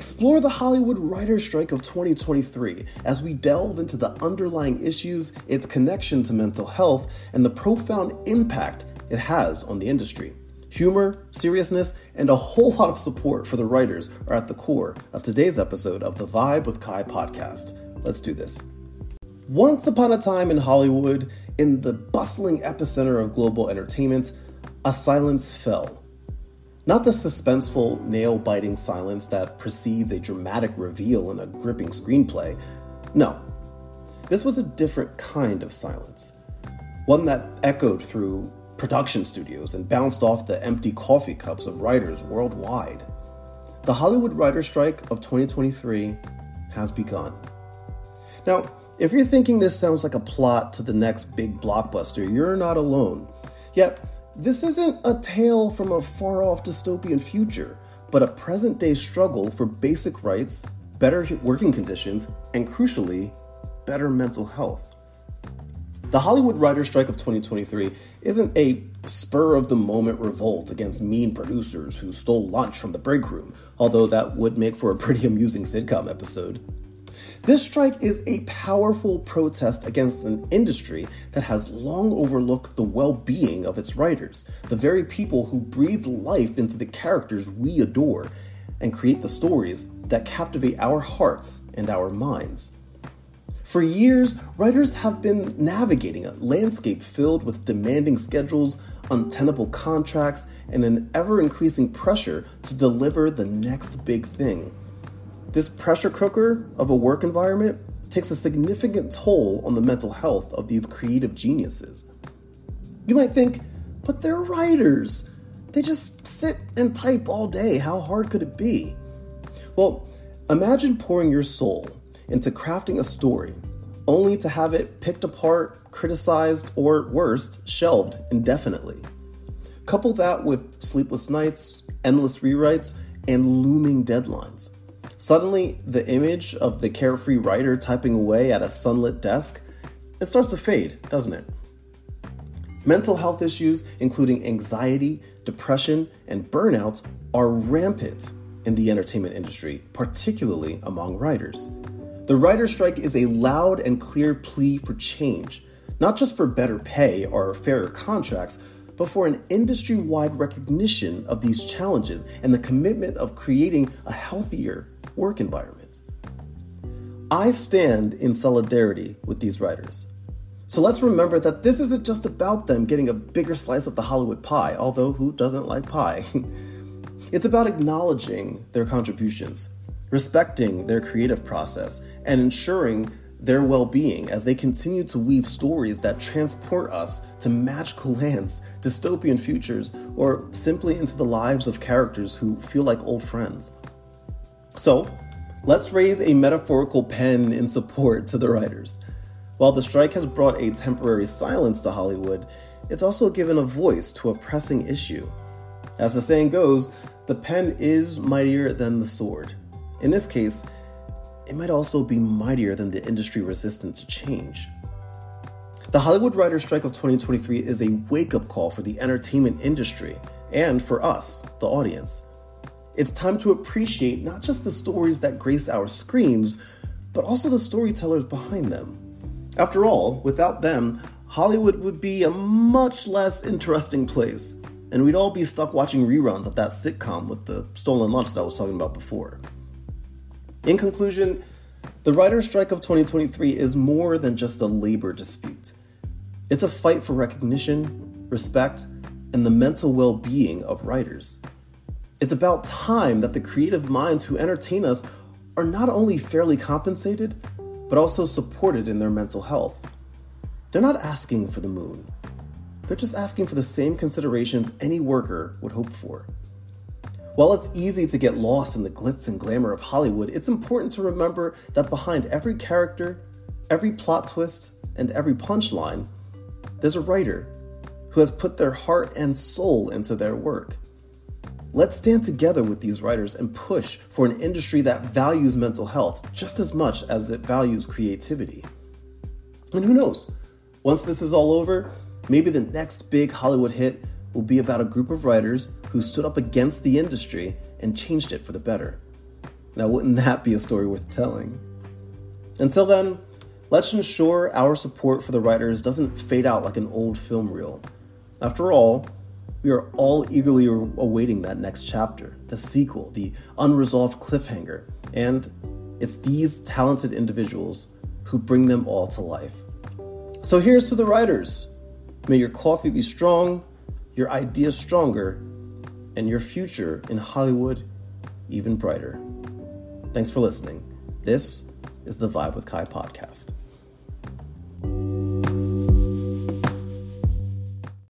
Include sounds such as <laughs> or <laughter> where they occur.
Explore the Hollywood writer's strike of 2023 as we delve into the underlying issues, its connection to mental health, and the profound impact it has on the industry. Humor, seriousness, and a whole lot of support for the writers are at the core of today's episode of the Vibe with Ky podcast. Let's do this. Once upon a time in Hollywood, in the bustling epicenter of global entertainment, a silence fell. Not the suspenseful, nail biting silence that precedes a dramatic reveal in a gripping screenplay. No, this was a different kind of silence. One that echoed through production studios and bounced off the empty coffee cups of writers worldwide. The Hollywood writer strike of 2023 has begun. Now, if you're thinking this sounds like a plot to the next big blockbuster, you're not alone. Yet, this isn't a tale from a far off dystopian future, but a present day struggle for basic rights, better working conditions, and crucially, better mental health. The Hollywood writer strike of 2023 isn't a spur of the moment revolt against mean producers who stole lunch from the break room, although that would make for a pretty <laughs> amusing sitcom episode. This strike is a powerful protest against an industry that has long overlooked the well being of its writers, the very people who breathe life into the characters we adore and create the stories that captivate our hearts and our minds. For years, writers have been navigating a landscape filled with demanding schedules, untenable contracts, and an ever increasing pressure to deliver the next big thing. This pressure cooker of a work environment takes a significant toll on the mental health of these creative geniuses. You might think, but they're writers. They just sit and type all day. How hard could it be? Well, imagine pouring your soul into crafting a story only to have it picked apart, criticized, or worst, shelved indefinitely. Couple that with sleepless nights, endless rewrites, and looming deadlines. Suddenly, the image of the carefree writer typing away at a sunlit desk, it starts to fade, doesn't it? Mental health issues, including anxiety, depression, and burnout, are rampant in the entertainment industry, particularly among writers. The writer's strike is a loud and clear plea for change, not just for better pay or fairer contracts, but for an industry wide recognition of these challenges and the commitment of creating a healthier work environment. I stand in solidarity with these writers. So let's remember that this isn't just about them getting a bigger slice of the Hollywood pie, although who doesn't like pie? <laughs> it's about acknowledging their contributions respecting their creative process, and ensuring their well being as they continue to weave stories that transport us to magical <laughs> lands, dystopian futures, or simply into the lives of characters who feel like old friends. So, let's raise a metaphorical pen in support to the writers. While the strike has brought a temporary silence to Hollywood, it's also given a voice to a pressing issue. As the saying goes, the pen is mightier than the sword. In this case, it might also be mightier than the industry resistant to change. The Hollywood Writers' Strike of 2023 is a wake up call for the entertainment industry and for us, the audience. It's time to appreciate not just the stories that grace our screens, but also the storytellers behind them. After all, without them, Hollywood would be a much less interesting place, and we'd all be stuck watching reruns of that sitcom with the stolen lunch that I was talking about before. In conclusion, the writer's strike of 2023 is more than just a labor dispute. It's a fight for recognition, respect, and the mental well being of writers. It's about time that the creative minds who entertain us are not only fairly compensated, but also supported in their mental health. They're not asking for the moon, they're just asking for the same considerations any worker would hope for. While it's easy to get lost in the glitz and glamour of Hollywood, it's important to remember that behind every character, every plot twist, and every punchline, there's a writer who has put their heart and soul into their work. Let's stand together with these writers and push for an industry that values mental health just as much as it values creativity. And who knows, once this is all over, maybe the next big Hollywood hit will be about a group of writers who stood up against the industry and changed it for the better. Now, wouldn't that be a story worth telling? Until then, let's ensure our support for the writers doesn't fade out like an old film reel. After all, we are all eagerly awaiting that next chapter, the sequel, the unresolved cliffhanger, and it's these talented individuals who bring them all to life. So here's to the writers. May your coffee be strong, your ideas stronger, and your future in Hollywood even brighter. Thanks for listening. This is the Vibe with Ky podcast.